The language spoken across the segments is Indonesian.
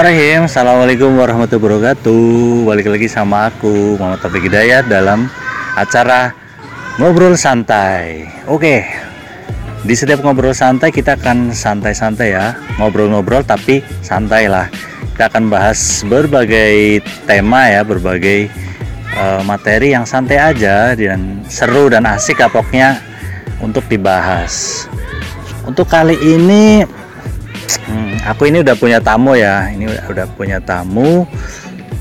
Bismillahirrahmanirrahim. Assalamualaikum warahmatullahi wabarakatuh. Balik lagi sama aku Muhammad Taufik Hidayat dalam acara Ngobrol Santai. Oke Di setiap ngobrol santai kita akan santai-santai ya. Ngobrol-ngobrol tapi santai lah. Kita akan bahas berbagai tema ya Berbagai uh, materi yang santai aja Dan seru dan asik kapoknya Untuk dibahas. Untuk kali ini Hmm, aku ini udah punya tamu ya. Ini udah, punya tamu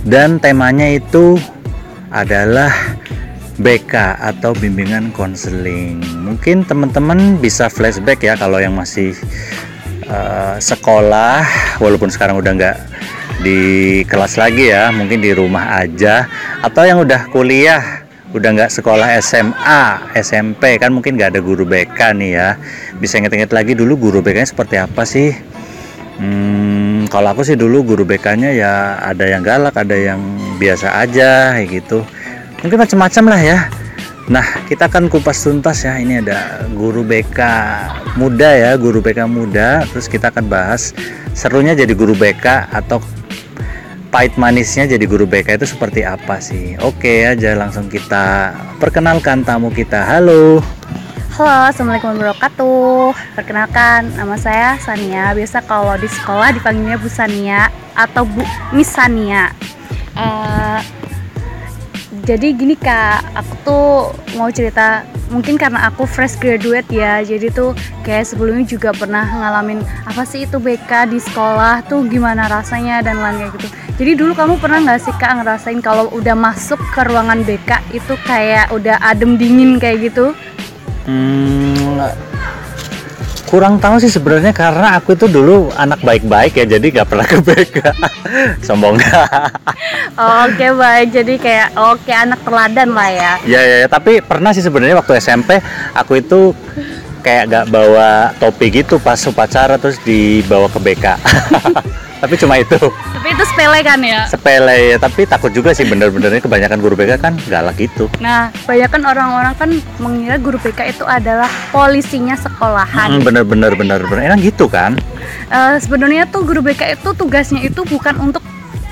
dan temanya itu adalah BK atau bimbingan konseling. Mungkin teman-teman bisa flashback ya kalau yang masih uh, sekolah, walaupun sekarang udah nggak di kelas lagi ya, mungkin di rumah aja, atau yang udah kuliah udah nggak sekolah SMA, SMP kan mungkin nggak ada guru BK nih ya. Bisa inget-inget lagi dulu guru BK-nya seperti apa sih? Hmm, kalau aku sih dulu guru BK-nya ya ada yang galak, ada yang biasa aja kayak gitu. Mungkin macam-macam lah ya. Nah, kita akan kupas tuntas ya. Ini ada guru BK muda ya, guru BK muda. Terus kita akan bahas serunya jadi guru BK atau pahit manisnya jadi guru BK itu seperti apa sih? Oke aja langsung kita perkenalkan tamu kita. Halo. Halo, Assalamualaikum warahmatullahi wabarakatuh. Perkenalkan, nama saya Sania. Biasa kalau di sekolah dipanggilnya Bu Sania Atau Bu Miss Sania. Uh, Jadi gini kak, aku tuh mau cerita Mungkin karena aku fresh graduate ya. Jadi tuh kayak sebelumnya juga pernah ngalamin Apa sih itu BK di sekolah tuh gimana rasanya dan lain kayak gitu. Jadi dulu kamu pernah nggak sih kak ngerasain kalau udah masuk ke ruangan BK Itu kayak udah adem dingin kayak gitu Hmm, kurang tahu sih sebenarnya karena aku itu dulu anak baik-baik ya jadi gak pernah ke BK sombong. Oke baik. Jadi kayak oke anak teladan lah ya. Ya ya, ya. tapi pernah sih sebenarnya waktu SMP aku itu kayak gak bawa topi gitu pas upacara terus dibawa ke BK tapi cuma itu. Tapi itu sepele kan ya? Sepele ya tapi takut juga sih bener-benernya kebanyakan guru BK kan galak gitu. Nah kebanyakan orang-orang kan mengira guru BK itu adalah polisinya sekolahan. Hmm, bener-bener bener-bener. Emang gitu kan? Uh, sebenarnya tuh guru BK itu tugasnya itu bukan untuk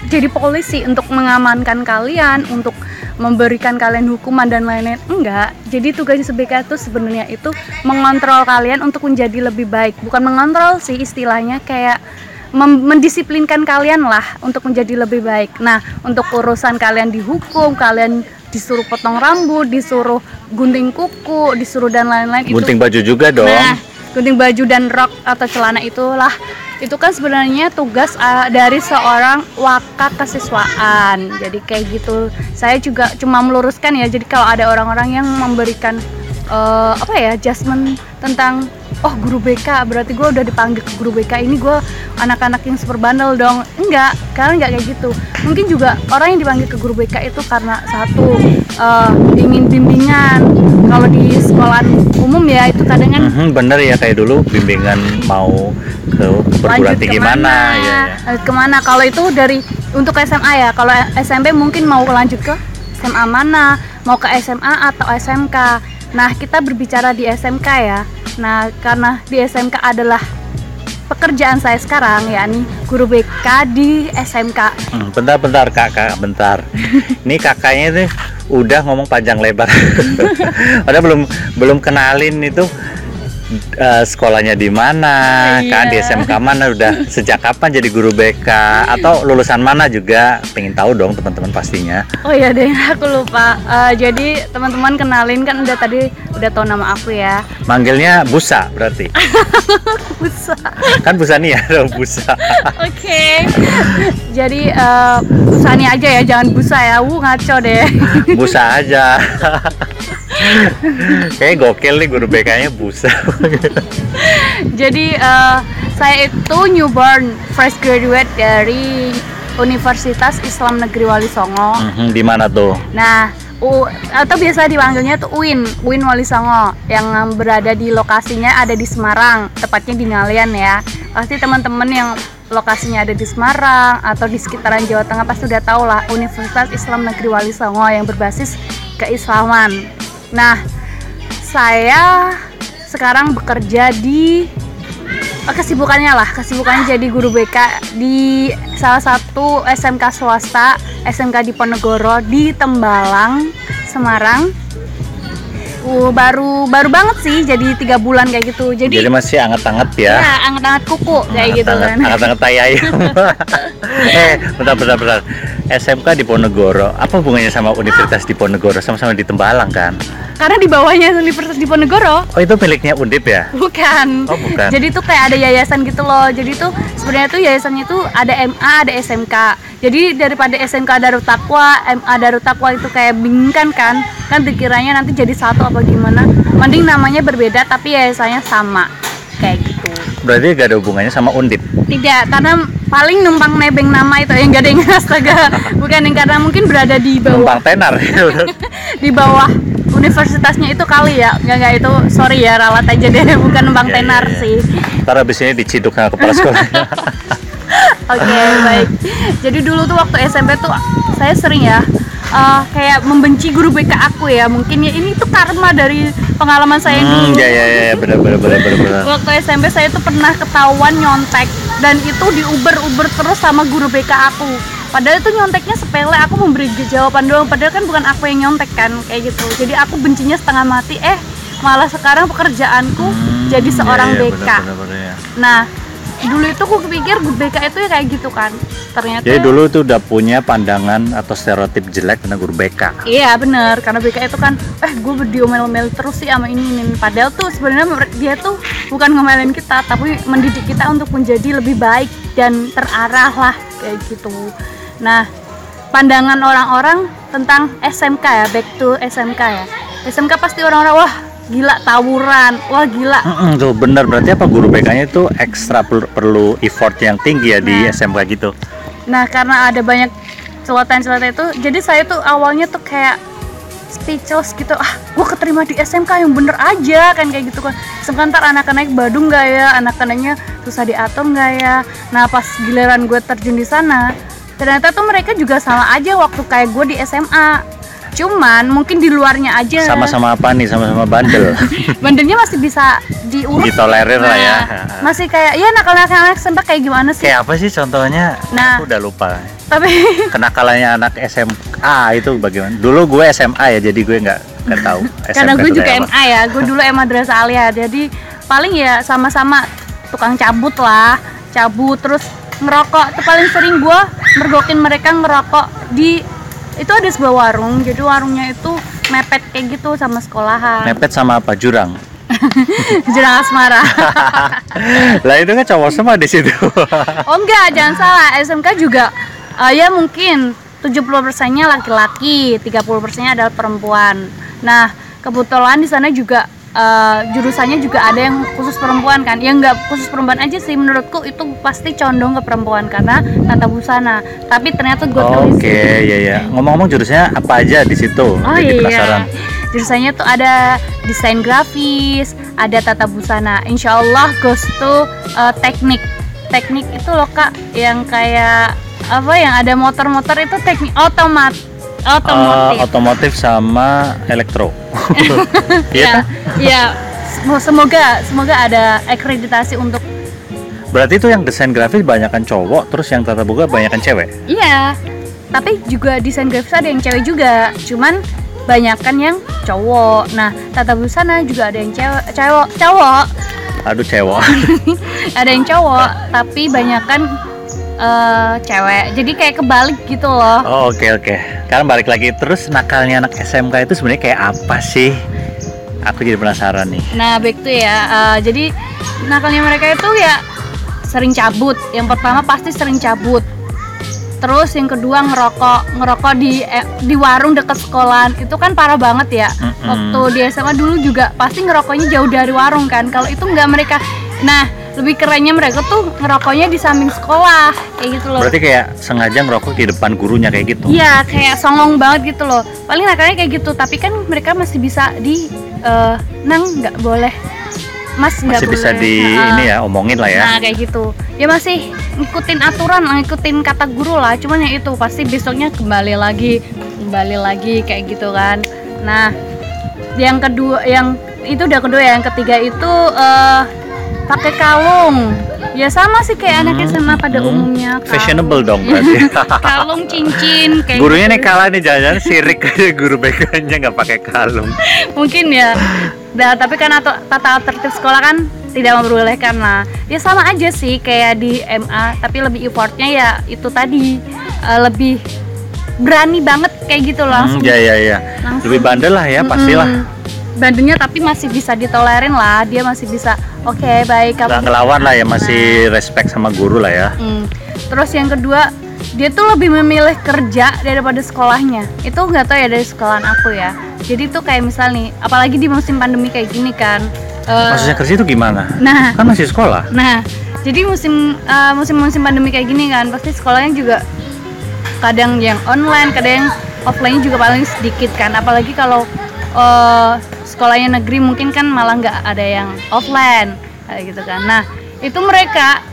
jadi polisi untuk mengamankan kalian untuk memberikan kalian hukuman dan lain-lain. Enggak. Jadi tugasnya BK itu sebenarnya itu mengontrol kalian untuk menjadi lebih baik. Bukan mengontrol sih istilahnya kayak mendisiplinkan kalian lah untuk menjadi lebih baik. Nah, untuk urusan kalian dihukum, kalian disuruh potong rambut, disuruh gunting kuku, disuruh dan lain-lain Gunting baju juga dong. Nah, gunting baju dan rok atau celana itulah itu kan sebenarnya tugas uh, dari seorang wakak kesiswaan. Jadi kayak gitu. Saya juga cuma meluruskan ya. Jadi kalau ada orang-orang yang memberikan uh, apa ya adjustment tentang oh guru BK berarti gue udah dipanggil ke guru BK ini gue anak-anak yang super bandel dong. Enggak karena enggak kayak gitu. Mungkin juga orang yang dipanggil ke guru BK itu karena satu uh, ingin bimbingan. Kalau di sekolah umum ya itu kadang kan hmm, bener ya kayak dulu bimbingan mau ke perguruan tinggi mana ya, ya. ke mana. Kalau itu dari untuk SMA ya kalau SMP mungkin mau lanjut ke SMA mana mau ke SMA atau SMK nah kita berbicara di SMK ya Nah, karena di SMK adalah pekerjaan saya sekarang yakni guru BK di SMK. Hmm, bentar bentar kakak, bentar. Ini kakaknya itu udah ngomong panjang lebar. Padahal belum belum kenalin itu uh, sekolahnya di mana, iya. kan di SMK mana, udah sejak kapan jadi guru BK atau lulusan mana juga, pengen tahu dong teman-teman pastinya. Oh iya deh, aku lupa. Uh, jadi teman-teman kenalin kan udah tadi udah tahu nama aku ya. Manggilnya Busa berarti. busa. Kan Busani ya, dong Busa. Oke. Okay. Jadi uh, Busani aja ya, jangan Busa ya. Wuh ngaco deh. Busa aja. Kayak gokil nih guru BK-nya busa. Jadi uh, saya itu newborn fresh graduate dari Universitas Islam Negeri Wali Songo. Mm-hmm, di mana tuh? Nah, U, atau biasa dipanggilnya tuh UIN, UIN Wali Songo yang berada di lokasinya ada di Semarang, tepatnya di Ngalian ya. Pasti teman-teman yang lokasinya ada di Semarang atau di sekitaran Jawa Tengah pasti udah tahu lah Universitas Islam Negeri Wali Songo yang berbasis keislaman. Nah, saya sekarang bekerja di eh, kesibukannya lah kesibukannya jadi guru BK di salah satu SMK swasta SMK di Ponegoro di Tembalang Semarang uh, baru baru banget sih jadi tiga bulan kayak gitu Jadi, jadi, masih anget-anget ya. ya anget-anget kuku kayak gitu kan Anget-anget tai ayam. eh, bentar, bentar, bentar. SMK di Ponegoro. Apa hubungannya sama Universitas di Ponegoro? Sama-sama di Tembalang kan? Karena di bawahnya Universitas di Ponegoro Oh, itu miliknya Undip ya? bukan. Oh, bukan. Jadi tuh kayak ada yayasan gitu loh. Jadi tuh sebenarnya tuh yayasannya tuh ada MA, ada SMK. Jadi daripada SMK Darut Takwa, MA Darut Takwa itu kayak bingungkan kan? Kan dikiranya nanti jadi satu apa gimana? Mending namanya berbeda tapi yayasannya sama. Kayak gitu. Berarti gak ada hubungannya sama Undip. Tidak, karena paling numpang nebeng nama itu yang gak ada yang astaga. Bukan yang karena mungkin berada di bawah Numpang tenar. di bawah universitasnya itu kali ya. Enggak enggak itu sorry ya ralat aja deh bukan numpang Iya, iya, tenar iya. sih. Ntar abis ini diciduk sama kepala sekolah. Oke baik. Jadi dulu tuh waktu SMP tuh saya sering ya eh, kayak membenci guru BK aku ya. Mungkin ya ini tuh karma dari pengalaman saya hmm, dulu. ya ya ya, benar benar benar benar. Waktu SMP saya tuh pernah ketahuan nyontek dan itu diuber-uber terus sama guru BK aku. Padahal itu nyonteknya sepele, aku memberi jawaban doang. Padahal kan bukan aku yang nyontek kan, kayak gitu. Jadi aku bencinya setengah mati. Eh, malah sekarang pekerjaanku Hmm, jadi iya, seorang iya, BK. benar, benar, benar, ya. Nah, dulu itu aku pikir BK itu ya kayak gitu kan. Ternyata Jadi dulu tuh udah punya pandangan atau stereotip jelek tentang guru BK. Iya bener, karena BK itu kan, eh gue berdiomel-momel terus sih sama ini, ini. Padahal tuh sebenarnya dia tuh bukan ngomelin kita, tapi mendidik kita untuk menjadi lebih baik dan terarah lah kayak gitu. Nah, pandangan orang-orang tentang SMK ya, back to SMK ya. SMK pasti orang-orang wah gila tawuran, wah gila. Mm-mm, tuh benar berarti apa guru BK-nya itu ekstra per- perlu effort yang tinggi ya di Nah. SMK gitu. Nah, karena ada banyak celotehan-celotehan itu, jadi saya tuh awalnya tuh kayak speechless gitu. Ah, gue keterima di SMK yang bener aja kan kayak gitu kan. SMK ntar anak-anak badung nggak ya, anak-anaknya susah diatur nggak ya. Nah, pas giliran gue terjun di sana, ternyata tuh mereka juga sama aja waktu kayak gue di SMA. Cuman mungkin di luarnya aja. Sama-sama apa nih? Sama-sama bandel. Bandelnya masih bisa diurus. Ditolerir lah ya. Nah, Masih kayak, ya nakal-nakal anak SMK kayak gimana sih? Kayak apa sih contohnya? Nah. Aku udah lupa. Tapi Kenakalannya anak SMA itu bagaimana? Dulu gue SMA ya, jadi gue nggak nggak tahu. karena gue juga. MA ya gue dulu MA Madrasah Alia jadi paling ya sama-sama tukang cabut lah cabut terus ngerokok itu paling sering gue mergokin mereka ngerokok di itu ada sebuah warung jadi warungnya itu mepet kayak gitu sama sekolahan Mepet sama apa? Jurang. Jurang Asmara lah itu kan cowok semua di situ. oh enggak jangan salah SMK juga eh, ya mungkin 70 persennya laki-laki 30 persennya adalah perempuan nah kebetulan di sana juga eh, jurusannya juga ada yang khusus perempuan kan yang enggak khusus perempuan aja sih menurutku itu pasti condong ke perempuan karena tata busana tapi ternyata gue Oke, tulis ya ya. Ngomong-ngomong jurusnya apa aja di situ? Oh Jadi iya, penasaran. jurusannya tuh ada desain grafis, ada tata busana. Insya Allah goes to uh, teknik. Teknik itu loh kak, yang kayak apa yang ada motor-motor itu teknik otomat, Otomotif. otomotif sama elektro. Iya ya, kan? ya. Sem- Semoga semoga ada akreditasi untuk Berarti itu yang desain grafis banyakan cowok, terus yang tata boga banyakan cewek. iya. Tapi juga desain grafis ada yang cewek juga, cuman banyakan yang cowok. Nah, tata busana juga ada yang cewek, cewek, cowok. Aduh cewek. ada yang cowok tapi banyakan eh, cewek. Jadi kayak kebalik gitu loh. Oh, oke oke. Sekarang balik lagi. Terus nakalnya anak SMK itu sebenarnya kayak apa sih? Aku jadi penasaran nih. nah back to ya. Eh, jadi nakalnya mereka itu ya sering cabut. Yang pertama pasti sering cabut. Terus yang kedua ngerokok. Ngerokok di eh, di warung dekat sekolahan. Itu kan parah banget ya. Mm-mm. waktu di SMA dulu juga pasti ngerokoknya jauh dari warung kan. Kalau itu nggak mereka. Nah lebih kerennya mereka tuh ngerokoknya di samping sekolah kayak gitu loh Berarti kayak sengaja ngerokok di depan gurunya kayak gitu. Iya, kayak songong banget gitu loh. Paling nakalnya kayak gitu, tapi kan mereka masih bisa di eh, nang nggak boleh. Mas nggak Masih boleh. bisa di Nah, ini ya omongin lah ya. Nah, kayak gitu. Ya masih ngikutin aturan, ngikutin kata guru lah. Cuman ya itu pasti besoknya kembali lagi, kembali lagi kayak gitu kan. Nah, yang kedua yang itu udah kedua ya. yang ketiga itu eh pakai kalung ya sama sih kayak anak SMA pada Hmm. umumnya kalung. Fashionable dong berarti. kalung cincin kayak Gurunya gitu. nih kalah nih jangan-jangan sirik aja guru BK-nya nggak pakai kalung. mungkin ya nah, tapi kan atau tata tertib sekolah kan tidak memperbolehkan lah ya sama aja sih kayak di MA tapi lebih effortnya ya itu tadi eh, lebih berani banget kayak gitu Hmm, langsung ya ya ya. langsung. Lebih bandel lah ya pastilah. Mm-mm. Bandenya tapi masih bisa ditolerin lah dia masih bisa oke baik Nggak kamu ngelawan lah ya masih respect sama guru lah ya. Mm. Terus yang kedua, dia tuh lebih memilih kerja daripada sekolahnya. Itu nggak tahu ya dari sekolahan aku ya. Jadi tuh kayak misal nih, apalagi di musim pandemi kayak gini kan. eh, Maksudnya kerja itu gimana? nah, Kan masih sekolah. nah, jadi musim eh, musim-musim pandemi kayak gini kan, pasti sekolahnya juga kadang yang online, kadang yang offline juga paling sedikit kan. Apalagi kalau eh, sekolahnya negeri mungkin kan malah nggak ada yang offline kayak gitu kan. Nah, itu mereka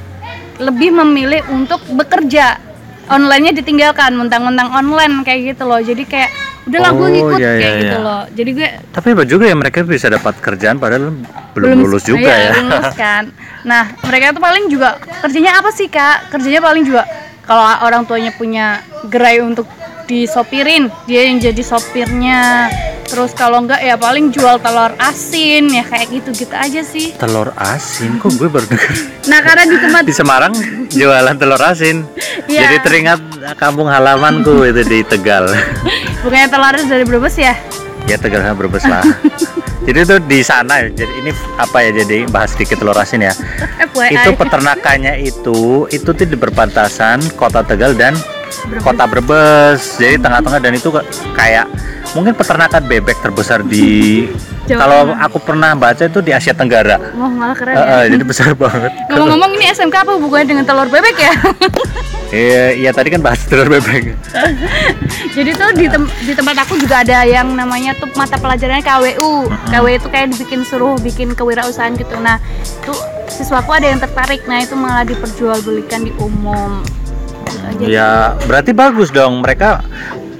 lebih memilih untuk bekerja onlinenya ditinggalkan mentang-mentang online kayak gitu loh jadi kayak udah lah gue Oh, ngikut iya, kayak iya, gitu iya. loh jadi gue Tapi hebat juga ya mereka bisa dapat kerjaan padahal belum, lulus juga iya, ya. lulus kan nah mereka tuh paling juga kerjanya apa sih kak kerjanya paling juga kalau orang tuanya punya gerai untuk disopirin dia yang jadi sopirnya terus kalau enggak ya paling jual telur asin ya kayak gitu gitu aja sih Telur asin kok gue baru denger. nah karena di tempat Di Semarang jualan telur asin. Iya. Jadi teringat kampung halamanku itu di Tegal. bukannya telur asin dari Brebes ya ya Tegal sama Brebes lah. jadi itu di sana ya. Jadi ini apa ya jadi bahas sedikit telur asin ya. FYI Itu peternakannya itu itu tuh di perbatasan Kota Tegal dan Kota Brebes. Jadi tengah-tengah dan itu kayak mungkin peternakan bebek terbesar di kalau aku pernah baca itu di Asia Tenggara. Wah malah keren ya. eh, jadi besar banget. Ngomong-ngomong ini SMK apa hubungannya dengan telur bebek ya? Iya, iya tadi kan bahas telur bebek. Jadi tuh di, tem- di tempat aku juga ada yang namanya tuh mata pelajarannya KWU. KW itu kayak dibikin suruh bikin kewirausahaan gitu. Nah, itu siswaku ada yang tertarik. Nah, itu malah diperjualbelikan di umum. Aja. Ya, berarti bagus dong mereka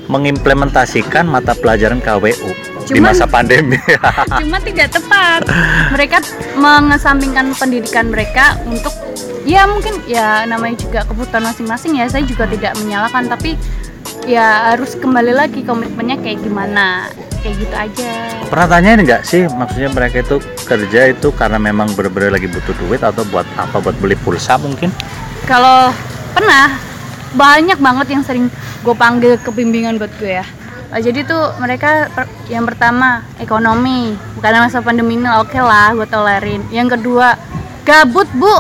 mengimplementasikan mata pelajaran KWU di Cuman- masa pandemi. Cuma tidak tepat. Mereka mengesampingkan pendidikan mereka untuk ya mungkin ya namanya juga kebutuhan masing-masing ya. Saya juga tidak menyalahkan tapi ya harus kembali lagi komitmennya kayak gimana. Kayak gitu aja. Pernah tanyain nggak sih maksudnya mereka itu kerja itu karena memang benar-benar lagi butuh duit atau buat apa buat beli pulsa mungkin? Kalau pernah banyak banget yang sering gue panggil ke bimbingan buat gue ya. Eh, Jadi tuh mereka per- yang pertama ekonomi, karena masa pandemi ini oke lah gue tolerin. Yang kedua gabut bu,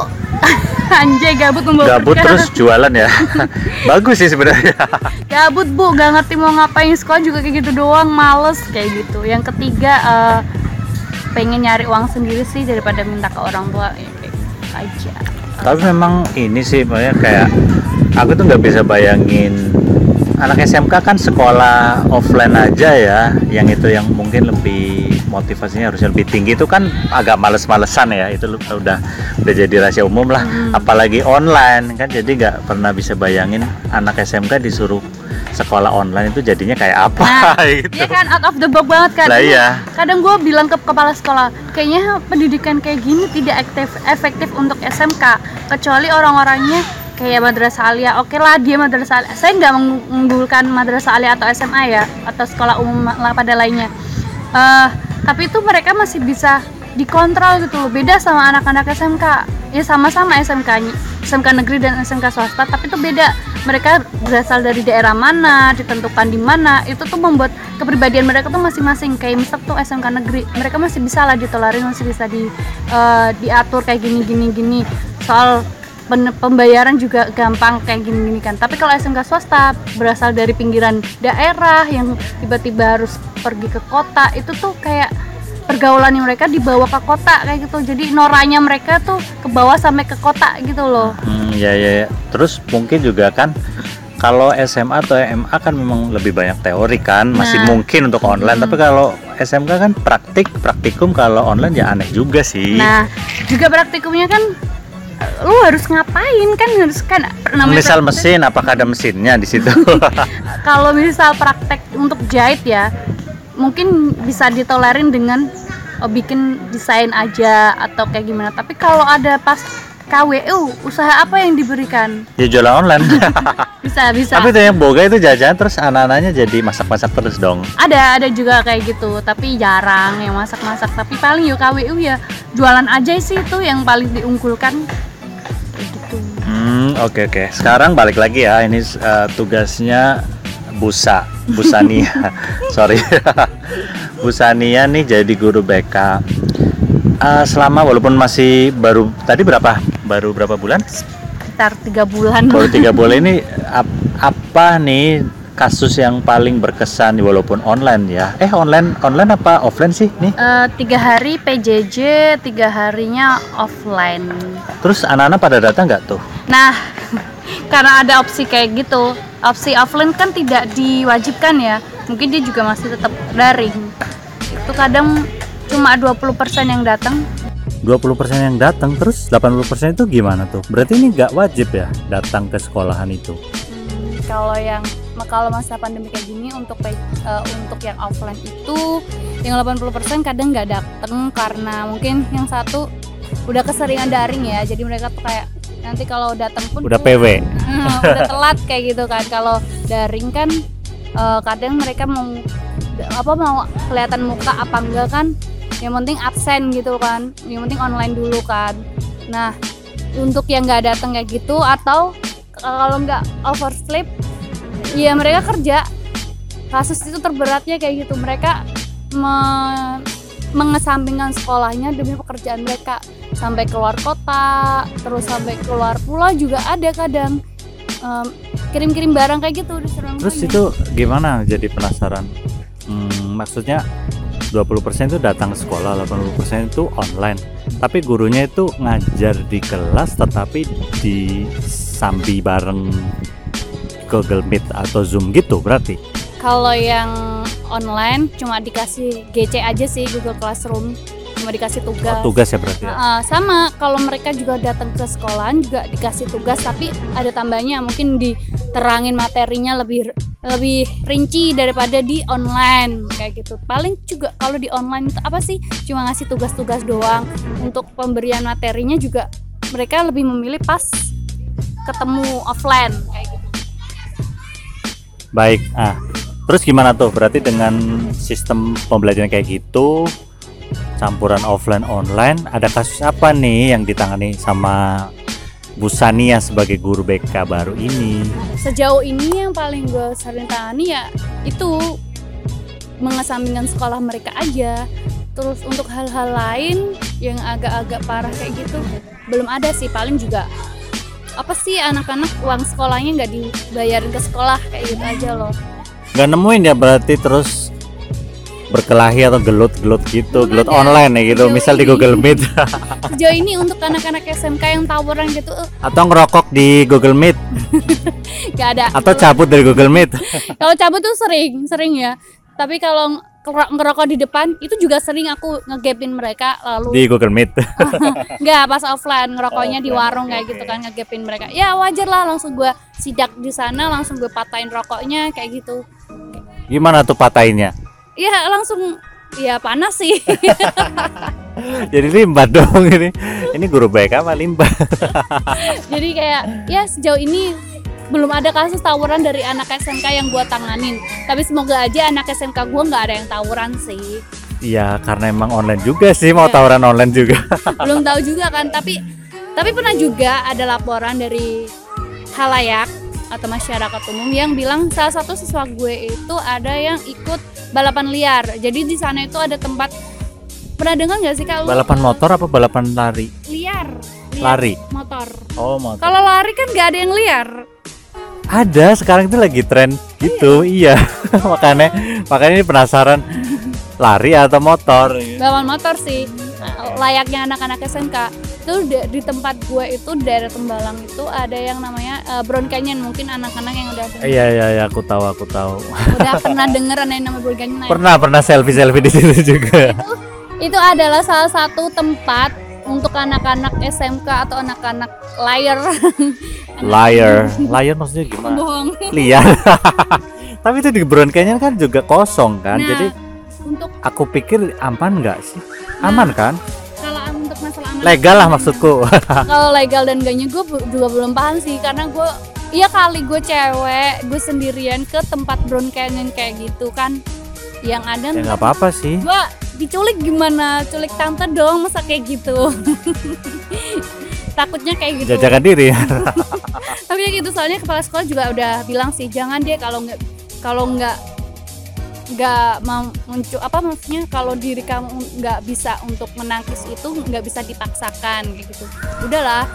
anjay gabut membawa Gabut terus jualan ya. Bagus sih sebenarnya. Gabut bu, gak ngerti mau ngapain sekolah juga kayak gitu doang, males kayak gitu. Yang ketiga eh, pengen nyari uang sendiri sih daripada minta ke orang tua ya, kayak gitu aja. Tapi memang ini sih makanya kayak aku tuh nggak bisa bayangin anak SMK kan sekolah offline aja ya, yang itu yang mungkin lebih motivasinya harusnya lebih tinggi itu kan agak males-malesan ya itu udah udah jadi rahasia umum lah. Hmm. Apalagi online kan jadi nggak pernah bisa bayangin anak SMK disuruh sekolah online itu jadinya kayak apa Nah, gitu. Iya kan out of the box banget kan. Lah Kadang- iya. Kadang gue bilang ke kepala sekolah, kayaknya pendidikan kayak gini tidak aktif, efektif untuk SMK, kecuali orang-orangnya kayak madrasah alia. Oke lah dia madrasah alia. Saya nggak mengunggulkan madrasah alia atau SMA ya, atau sekolah umum lah pada lainnya. Eh, tapi itu mereka masih bisa dikontrol gitu loh. Beda sama anak-anak SMK. Ya sama-sama SMK. SMK negeri dan SMK swasta, tapi itu beda. Mereka berasal dari daerah mana, ditentukan di mana. Itu tuh membuat kepribadian mereka tuh masing-masing. Kayak misal tuh SMK negeri, mereka masih bisa lah ditolarin, masih bisa di eh, diatur kayak gini gini gini. Soal pembayaran juga gampang kayak gini-gini kan. Tapi kalau SMK swasta berasal dari pinggiran daerah yang tiba-tiba harus pergi ke kota, itu tuh kayak pergaulan mereka dibawa ke kota kayak gitu. Jadi noranya mereka tuh ke bawah sampai ke kota gitu loh. Hmm, ya, ya ya. Terus mungkin juga kan kalau SMA atau MA kan memang lebih banyak teori kan, masih Nah. mungkin untuk online. Tapi kalau SMK kan praktik, praktikum kalau online ya aneh juga sih. Nah, juga praktikumnya kan lu harus ngapain kan harus kan namanya Misal praktikum- mesin, apakah ada mesinnya di situ? kalau misal praktek untuk jahit ya mungkin bisa ditolerin dengan oh, bikin desain aja atau kayak gimana tapi kalau ada pas KWU usaha apa yang diberikan Ya jualan online. bisa bisa Tapi itu yang boga itu jajan terus anak-anaknya jadi masak-masak terus dong. ada ada juga kayak gitu tapi jarang yang masak-masak tapi paling ya KWU ya jualan aja sih itu yang paling diunggulkan gitu Hmm, oke oke. Sekarang balik lagi ya. Ini eh, tugasnya Busa, Busania. Sorry. Busania nih jadi guru BK. Eh, selama walaupun masih baru tadi berapa? Baru berapa bulan? sekitar tiga bulan Baru tiga bulan ini ap- apa nih kasus yang paling berkesan walaupun online ya? Eh online online apa offline sih nih? Eh, tiga hari PJJ tiga harinya offline Terus anak-anak pada datang nggak tuh? Nah, karena ada opsi kayak gitu, opsi offline kan tidak diwajibkan ya. Mungkin dia juga masih tetap daring. Itu kadang cuma 20% yang datang. 20% yang datang terus 80% itu gimana tuh? Berarti ini nggak wajib ya datang ke sekolahan itu. Hmm, kalau yang kalau masa pandemi kayak gini untuk eh, untuk yang offline itu yang 80% kadang nggak datang karena mungkin yang satu udah keseringan daring ya. Jadi mereka tuh kayak nanti kalau datang pun Udah tuh- PW. Hmm, udah telat kayak gitu kan kalau daring kan eh, kadang mereka mau apa mau kelihatan muka apa enggak kan yang penting absen gitu kan. Yang penting online dulu kan. Nah untuk yang nggak datang kayak gitu atau kalau nggak oversleep ya mereka kerja. Kasus itu terberatnya kayak gitu. Mereka me- mengesampingkan sekolahnya demi pekerjaan mereka. Sampai keluar kota terus sampai keluar pulau juga ada kadang. Em, kirim-kirim barang kayak gitu Terus itu gimana? Jadi penasaran. Hmm, maksudnya 20% itu datang ke sekolah, 80% itu online. Tapi gurunya itu ngajar di kelas tetapi di sambi bareng Google Meet atau Zoom gitu berarti. kalau yang online cuma dikasih GC aja sih Google Classroom cuma dikasih tugas Oh, tugas ya berarti ya. Nah, sama kalau mereka juga datang ke sekolahan juga dikasih tugas tapi ada tambahnya mungkin diterangin materinya lebih lebih rinci daripada di online kayak gitu paling juga kalau di online itu apa sih cuma ngasih tugas-tugas doang untuk pemberian materinya juga mereka lebih memilih pas ketemu offline kayak gitu Baik. Ah, terus gimana tuh? Berarti dengan sistem pembelajaran kayak gitu, campuran offline online, ada kasus apa nih yang ditangani sama Bu Sania sebagai guru BK baru ini? sejauh ini yang paling gue sering tangani ya itu mengesampingkan sekolah mereka aja. Terus untuk hal-hal lain yang agak-agak parah kayak gitu belum ada sih. Paling juga apa sih anak-anak uang sekolahnya nggak dibayarin ke sekolah? Kayak gitu aja loh. Nggak nemuin ya berarti terus berkelahi atau gelut-gelut gitu, Belum gelut ada. online ya gitu, Sejauh misal di ini. Google Meet sejauh ini untuk anak-anak SMK yang tawuran gitu eh, atau ngerokok di Google Meet nggak ada atau cabut dari Google Meet. kalau cabut tuh sering sering ya tapi kalau ngero- ngerokok di depan itu juga sering aku ngegapin mereka lalu di Google Meet. Enggak, pas offline ngerokoknya di Offline, warung kayak gitu kan ngegapin mereka. Ya wajar lah langsung gue sidak di sana, langsung gue patahin rokoknya kayak gitu. Gimana tuh patahinnya? Ya langsung ya panas sih. Jadi limbah dong ini. Ini guru BK apa limbah? Jadi kayak ya sejauh ini belum ada kasus tawuran dari anak SMK yang gue tanganin. Tapi semoga aja anak SMK gue nggak ada yang tawuran sih. Iya, karena emang online juga sih mau Iya. tawuran online juga. belum tahu juga kan. Tapi tapi pernah juga ada laporan dari halayak atau masyarakat umum yang bilang salah satu siswa gue itu ada yang ikut balapan liar. Jadi di sana itu ada tempat pernah dengar nggak sih kalau Balapan motor apa balapan lari? liar, liar Lari. motor. Oh, motor. Kalau lari kan nggak ada yang liar. Ada, sekarang itu lagi tren gitu. Iya. makanya makanya ini penasaran lari atau motor. Balapan motor sih Nah, layaknya anak-anak SMK itu di- di tempat gue itu daerah Tembalang itu ada yang namanya eh, Brown Canyon mungkin anak-anak yang udah Iya, iya, iya, aku tahu, aku tahu. udah pernah denger ada yang namanya Brown Canyon Nah, Pernah, pernah selfie-selfie di situ juga. itu adalah salah satu tempat untuk anak-anak SMK atau anak-anak liar Liar. Liar maksudnya gimana? bohong Liar. Tapi itu di Brown Canyon kan juga kosong kan. Nah, Jadi untuk aku pikir aman nggak sih? aman kan legal lah maksudku. Kalau legal dan enggaknya gue juga belum paham sih karena gue iya kali gue cewek gue sendirian ke tempat brown canyon kayak gitu kan. Yang ada ya nggak apa-apa sih. gue diculik gimana? Culik tante dong masa kayak gitu? Takutnya kayak gitu. Jajakan diri. Tapi ya gitu soalnya kepala sekolah juga udah bilang sih jangan deh kalau nggak kalau nggak nggak muncul apa maksudnya kalau diri kamu nggak bisa untuk menangkis itu nggak bisa dipaksakan kayak gitu. Udahlah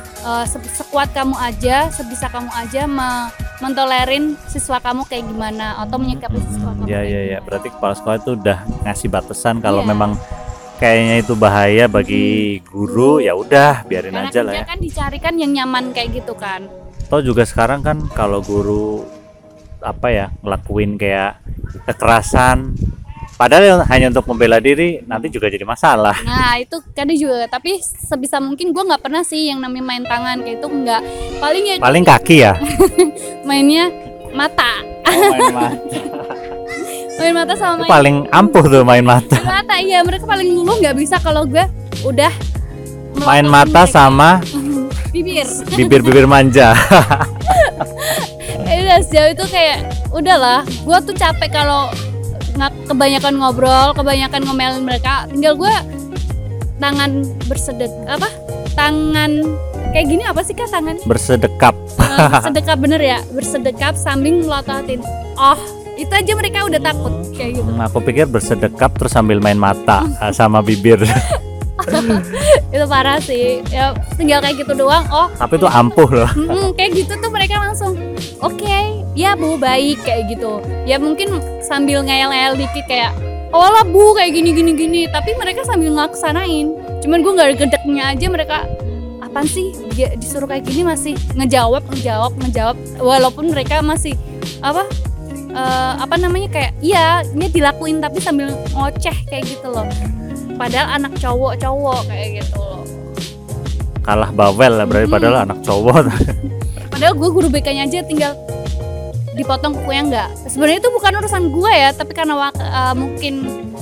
se- sekuat kamu aja sebisa kamu aja me- mentolerin siswa kamu kayak gimana atau menyikapi siswa kamu ya kayak ya ya. gimana. berarti kepala sekolah itu udah ngasih batasan. Kalau Iya. memang kayaknya itu bahaya bagi guru ya udah biarin karena aja lah ya. kan dicarikan yang nyaman kayak gitu kan. Toh juga sekarang kan kalau guru apa ya ngelakuin kayak kekerasan. Padahal hanya untuk membela diri nanti juga jadi masalah. Nah itu kadang juga tapi sebisa mungkin gue nggak pernah sih yang namanya main tangan kayak itu nggak. Paling ya paling kaki ya? Mainnya mata. Main mata. Sama Itu main, paling ampuh tuh main mata. Main mata iya mereka paling dulu nggak bisa kalau gue udah main mata mereka. sama bibir. bibir-bibir manja eh, udah sejauh itu kayak udahlah gue tuh capek kalau nggak kebanyakan ngobrol kebanyakan ngomelin mereka tinggal gue tangan bersedek apa? Tangan kayak gini apa sih kak tangannya? Bersedekap. Bersedekap bener ya bersedekap sambil melototin oh itu aja mereka udah takut kayak gitu. Hmm, aku pikir bersedekap terus sambil main mata sama bibir itu parah sih. Ya tinggal kayak gitu doang. Oh. Tapi itu ampuh loh. Mm-mm, kayak gitu tuh mereka langsung oke ya bu baik kayak gitu. Ya mungkin sambil ngeyel-ngeyel dikit kayak oh lah bu kayak gini gini gini tapi mereka sambil ngelaksanain. Cuman gue nggak gedeknya aja mereka apaan sih? Dia disuruh kayak gini masih ngejawab ngejawab ngejawab. Walaupun mereka masih apa eh, apa namanya kayak iya ini dilakuin tapi sambil ngoceh kayak gitu loh padahal anak cowok-cowok kayak gitu loh. Kalah bawel lah berarti Hmm. padahal anak cowok. Padahal gue guru BK-nya aja tinggal dipotong kukunya enggak. Sebenarnya itu bukan urusan gue ya tapi karena eh, mungkin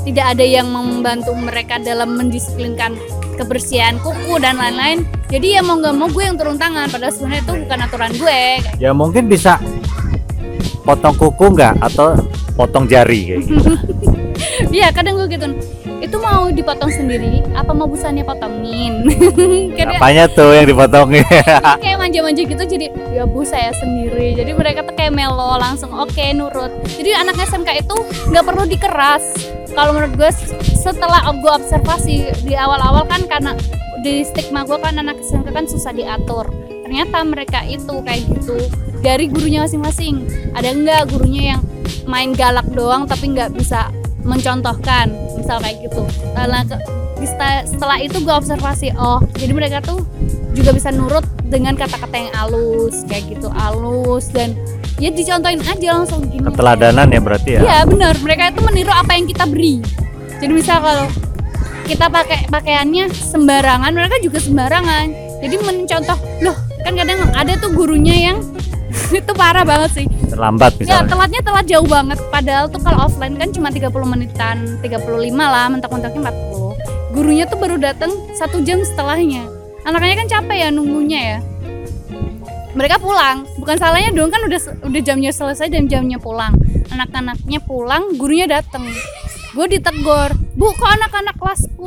tidak ada yang membantu mereka dalam mendisiplinkan kebersihan kuku dan lain-lain. Jadi ya mau nggak mau gue yang turun tangan padahal sebenarnya itu bukan aturan gue ya mungkin bisa potong kuku nggak atau potong jari kayak gitu. Iya kadang gue gitu itu mau dipotong sendiri apa mau busannya potongin? Karena apanya tuh yang dipotongin? Kayak manja-manja gitu jadi ya bu saya sendiri. Jadi mereka tuh kayak melo langsung oke nurut. Jadi anak SMK itu nggak perlu dikeras. Kalau menurut gue setelah gue observasi di awal-awal kan karena di stigma gue kan anak SMK kan susah diatur. Ternyata mereka itu kayak gitu dari gurunya masing-masing. Ada nggak gurunya yang main galak doang tapi nggak bisa mencontohkan misal kayak gitu. Nah, setelah itu gue observasi oh jadi mereka tuh juga bisa nurut dengan kata-kata yang halus kayak gitu halus dan ya dicontohin aja langsung gini. Keteladanan ya berarti ya? Iya benar. Mereka itu meniru apa yang kita beri. Jadi misal kalau kita pakai pakaiannya sembarangan mereka juga sembarangan. Jadi mencontoh loh kan kadang ada tuh gurunya yang itu parah banget sih. Terlambat Ya misalnya. telatnya telat jauh banget. Padahal tuh kalau offline kan cuma 30 menitan 35 lah mentok-mentoknya 40 Gurunya tuh baru datang satu jam setelahnya. Anaknya kan capek ya nunggunya ya. Mereka pulang. Bukan salahnya dong kan udah udah jamnya selesai dan jamnya pulang. Anak-anaknya pulang gurunya datang Gue ditegor Bu kok anak-anak kelas 10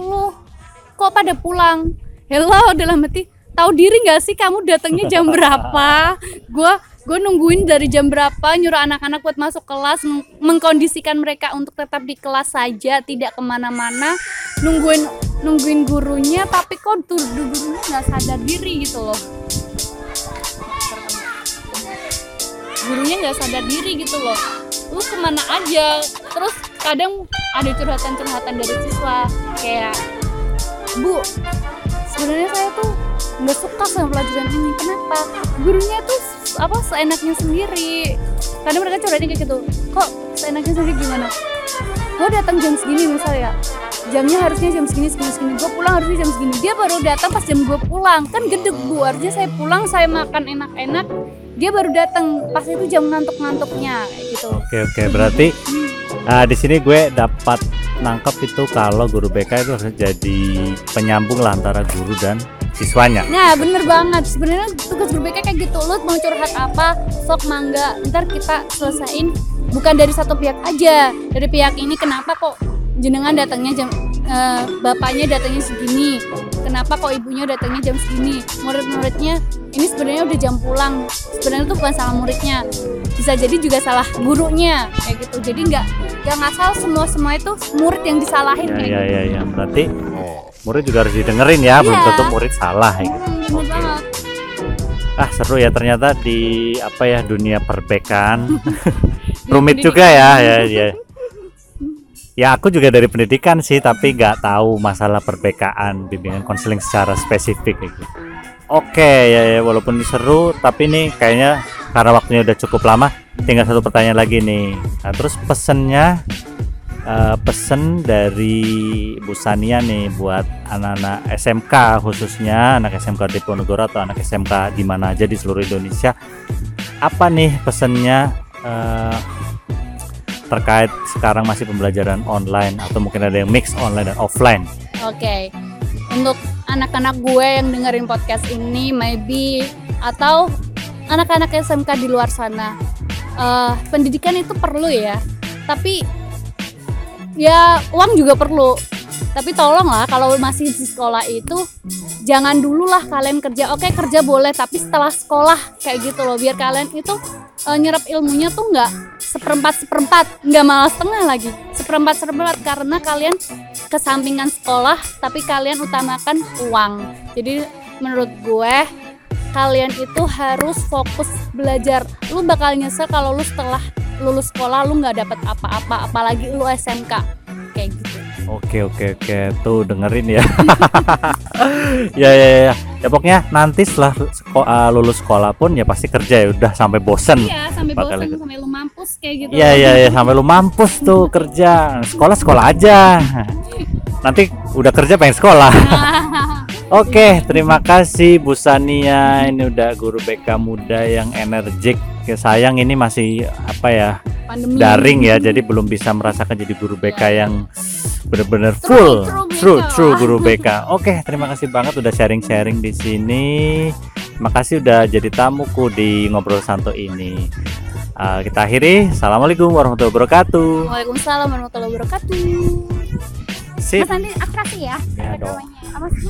Kok pada pulang? Hello dalam hati Tahu diri nggak sih kamu datangnya jam berapa? Gue gue nungguin dari jam berapa nyuruh anak-anak buat masuk kelas meng- mengkondisikan mereka untuk tetap di kelas saja tidak ke mana-mana. Nungguin nungguin gurunya tapi kok tuh gurunya nggak sadar diri gitu loh. Gurunya nggak sadar diri gitu loh. Lu ke mana aja? Terus kadang ada curhatan-curhatan dari siswa kayak bu sebenarnya saya tuh nggak suka sama pelajaran ini. Kenapa? Gurunya tuh apa seenaknya sendiri. Kadang mereka curhatin kayak gitu kok seenaknya sendiri gimana? Gue datang jam segini misalnya jamnya harusnya jam segini segini segini. Gue pulang harusnya jam segini. Dia baru datang pas jam gue pulang. Kan gede bu harusnya saya pulang saya makan enak-enak. Dia baru datang pas itu jam ngantuk-ngantuknya gitu. Oke oke. Berarti ah, di sini gue dapat nangkep itu kalau guru BK itu harus jadi penyambung lah antara guru dan siswanya. Nah bener banget. Sebenarnya tugas guru BK kayak gitu. Lu mau curhat apa sok mangga ntar kita selesain. Bukan dari satu pihak aja. Dari pihak ini kenapa kok jenengan datangnya jam eh, bapaknya datangnya segini? Kenapa kok ibunya datangnya jam segini? Murid-muridnya ini sebenarnya udah jam pulang. Sebenarnya itu bukan salah muridnya. Bisa jadi juga salah gurunya. Kayak gitu. Jadi nggak nggak ngasal semua semua itu murid yang disalahin Ya kayak ya gitu. ya ya. Berarti murid juga harus didengerin ya, belum Iya. tentu murid salah ya. Bener Oke. Ah seru ya ternyata di apa ya dunia perbekan rumit juga ya ya ya. Ya aku juga dari pendidikan sih tapi nggak tahu masalah perbekaan bimbingan konseling secara spesifik gitu. Oke ya, ya walaupun ini seru tapi nih kayaknya karena waktunya udah cukup lama tinggal satu pertanyaan lagi nih. Nah, terus pesennya eh, pesen dari Bu Sania nih buat anak-anak SMK khususnya anak SMK di Ponorogo atau anak SMK di mana aja di seluruh Indonesia apa nih pesennya eh, terkait sekarang masih pembelajaran online atau mungkin ada yang mix online dan offline Oke, untuk anak-anak gue yang dengerin podcast ini, maybe atau anak-anak SMK di luar sana, eh, pendidikan itu perlu ya. Tapi ya uang juga perlu. Tapi tolonglah kalau masih di sekolah itu jangan dulu lah kalian kerja. Oke kerja boleh, tapi setelah sekolah kayak gitu loh, biar kalian itu eh, nyerap ilmunya tuh nggak seperempat seperempat, nggak malah setengah lagi, seperempat seperempat karena kalian kesampingan sekolah tapi kalian utamakan uang jadi menurut gue kalian itu harus fokus belajar lu bakal nyesel kalau lu setelah lulus sekolah lu nggak dapat apa-apa apalagi lu SMK kayak gitu. Oke oke oke. Tuh dengerin ya. Ya ya ya. Ya pokoknya nanti setelah seko- uh, lulus sekolah pun ya pasti kerja ya. Udah sampai bosen. Iya sampai Bakal ikut. sampai lu mampus kayak gitu. Iya iya ya sampai lu mampus tuh kerja. Sekolah sekolah aja. Nanti udah kerja pengen sekolah Oke, terima kasih Bu Sania. Ini udah guru BK muda yang energik. Ya, sayang ini masih apa ya pandemi daring ya, jadi belum bisa merasakan jadi guru BK yang benar-benar full, true true, true guru BK. Oke, terima kasih banget udah sharing-sharing di sini. Makasih udah jadi tamuku di ngobrol santo ini. Uh, kita akhiri. Assalamualaikum warahmatullahi wabarakatuh. Waalaikumsalam warahmatullahi wabarakatuh Sip. Mas nanti atraksi ya Ya. Apa sih?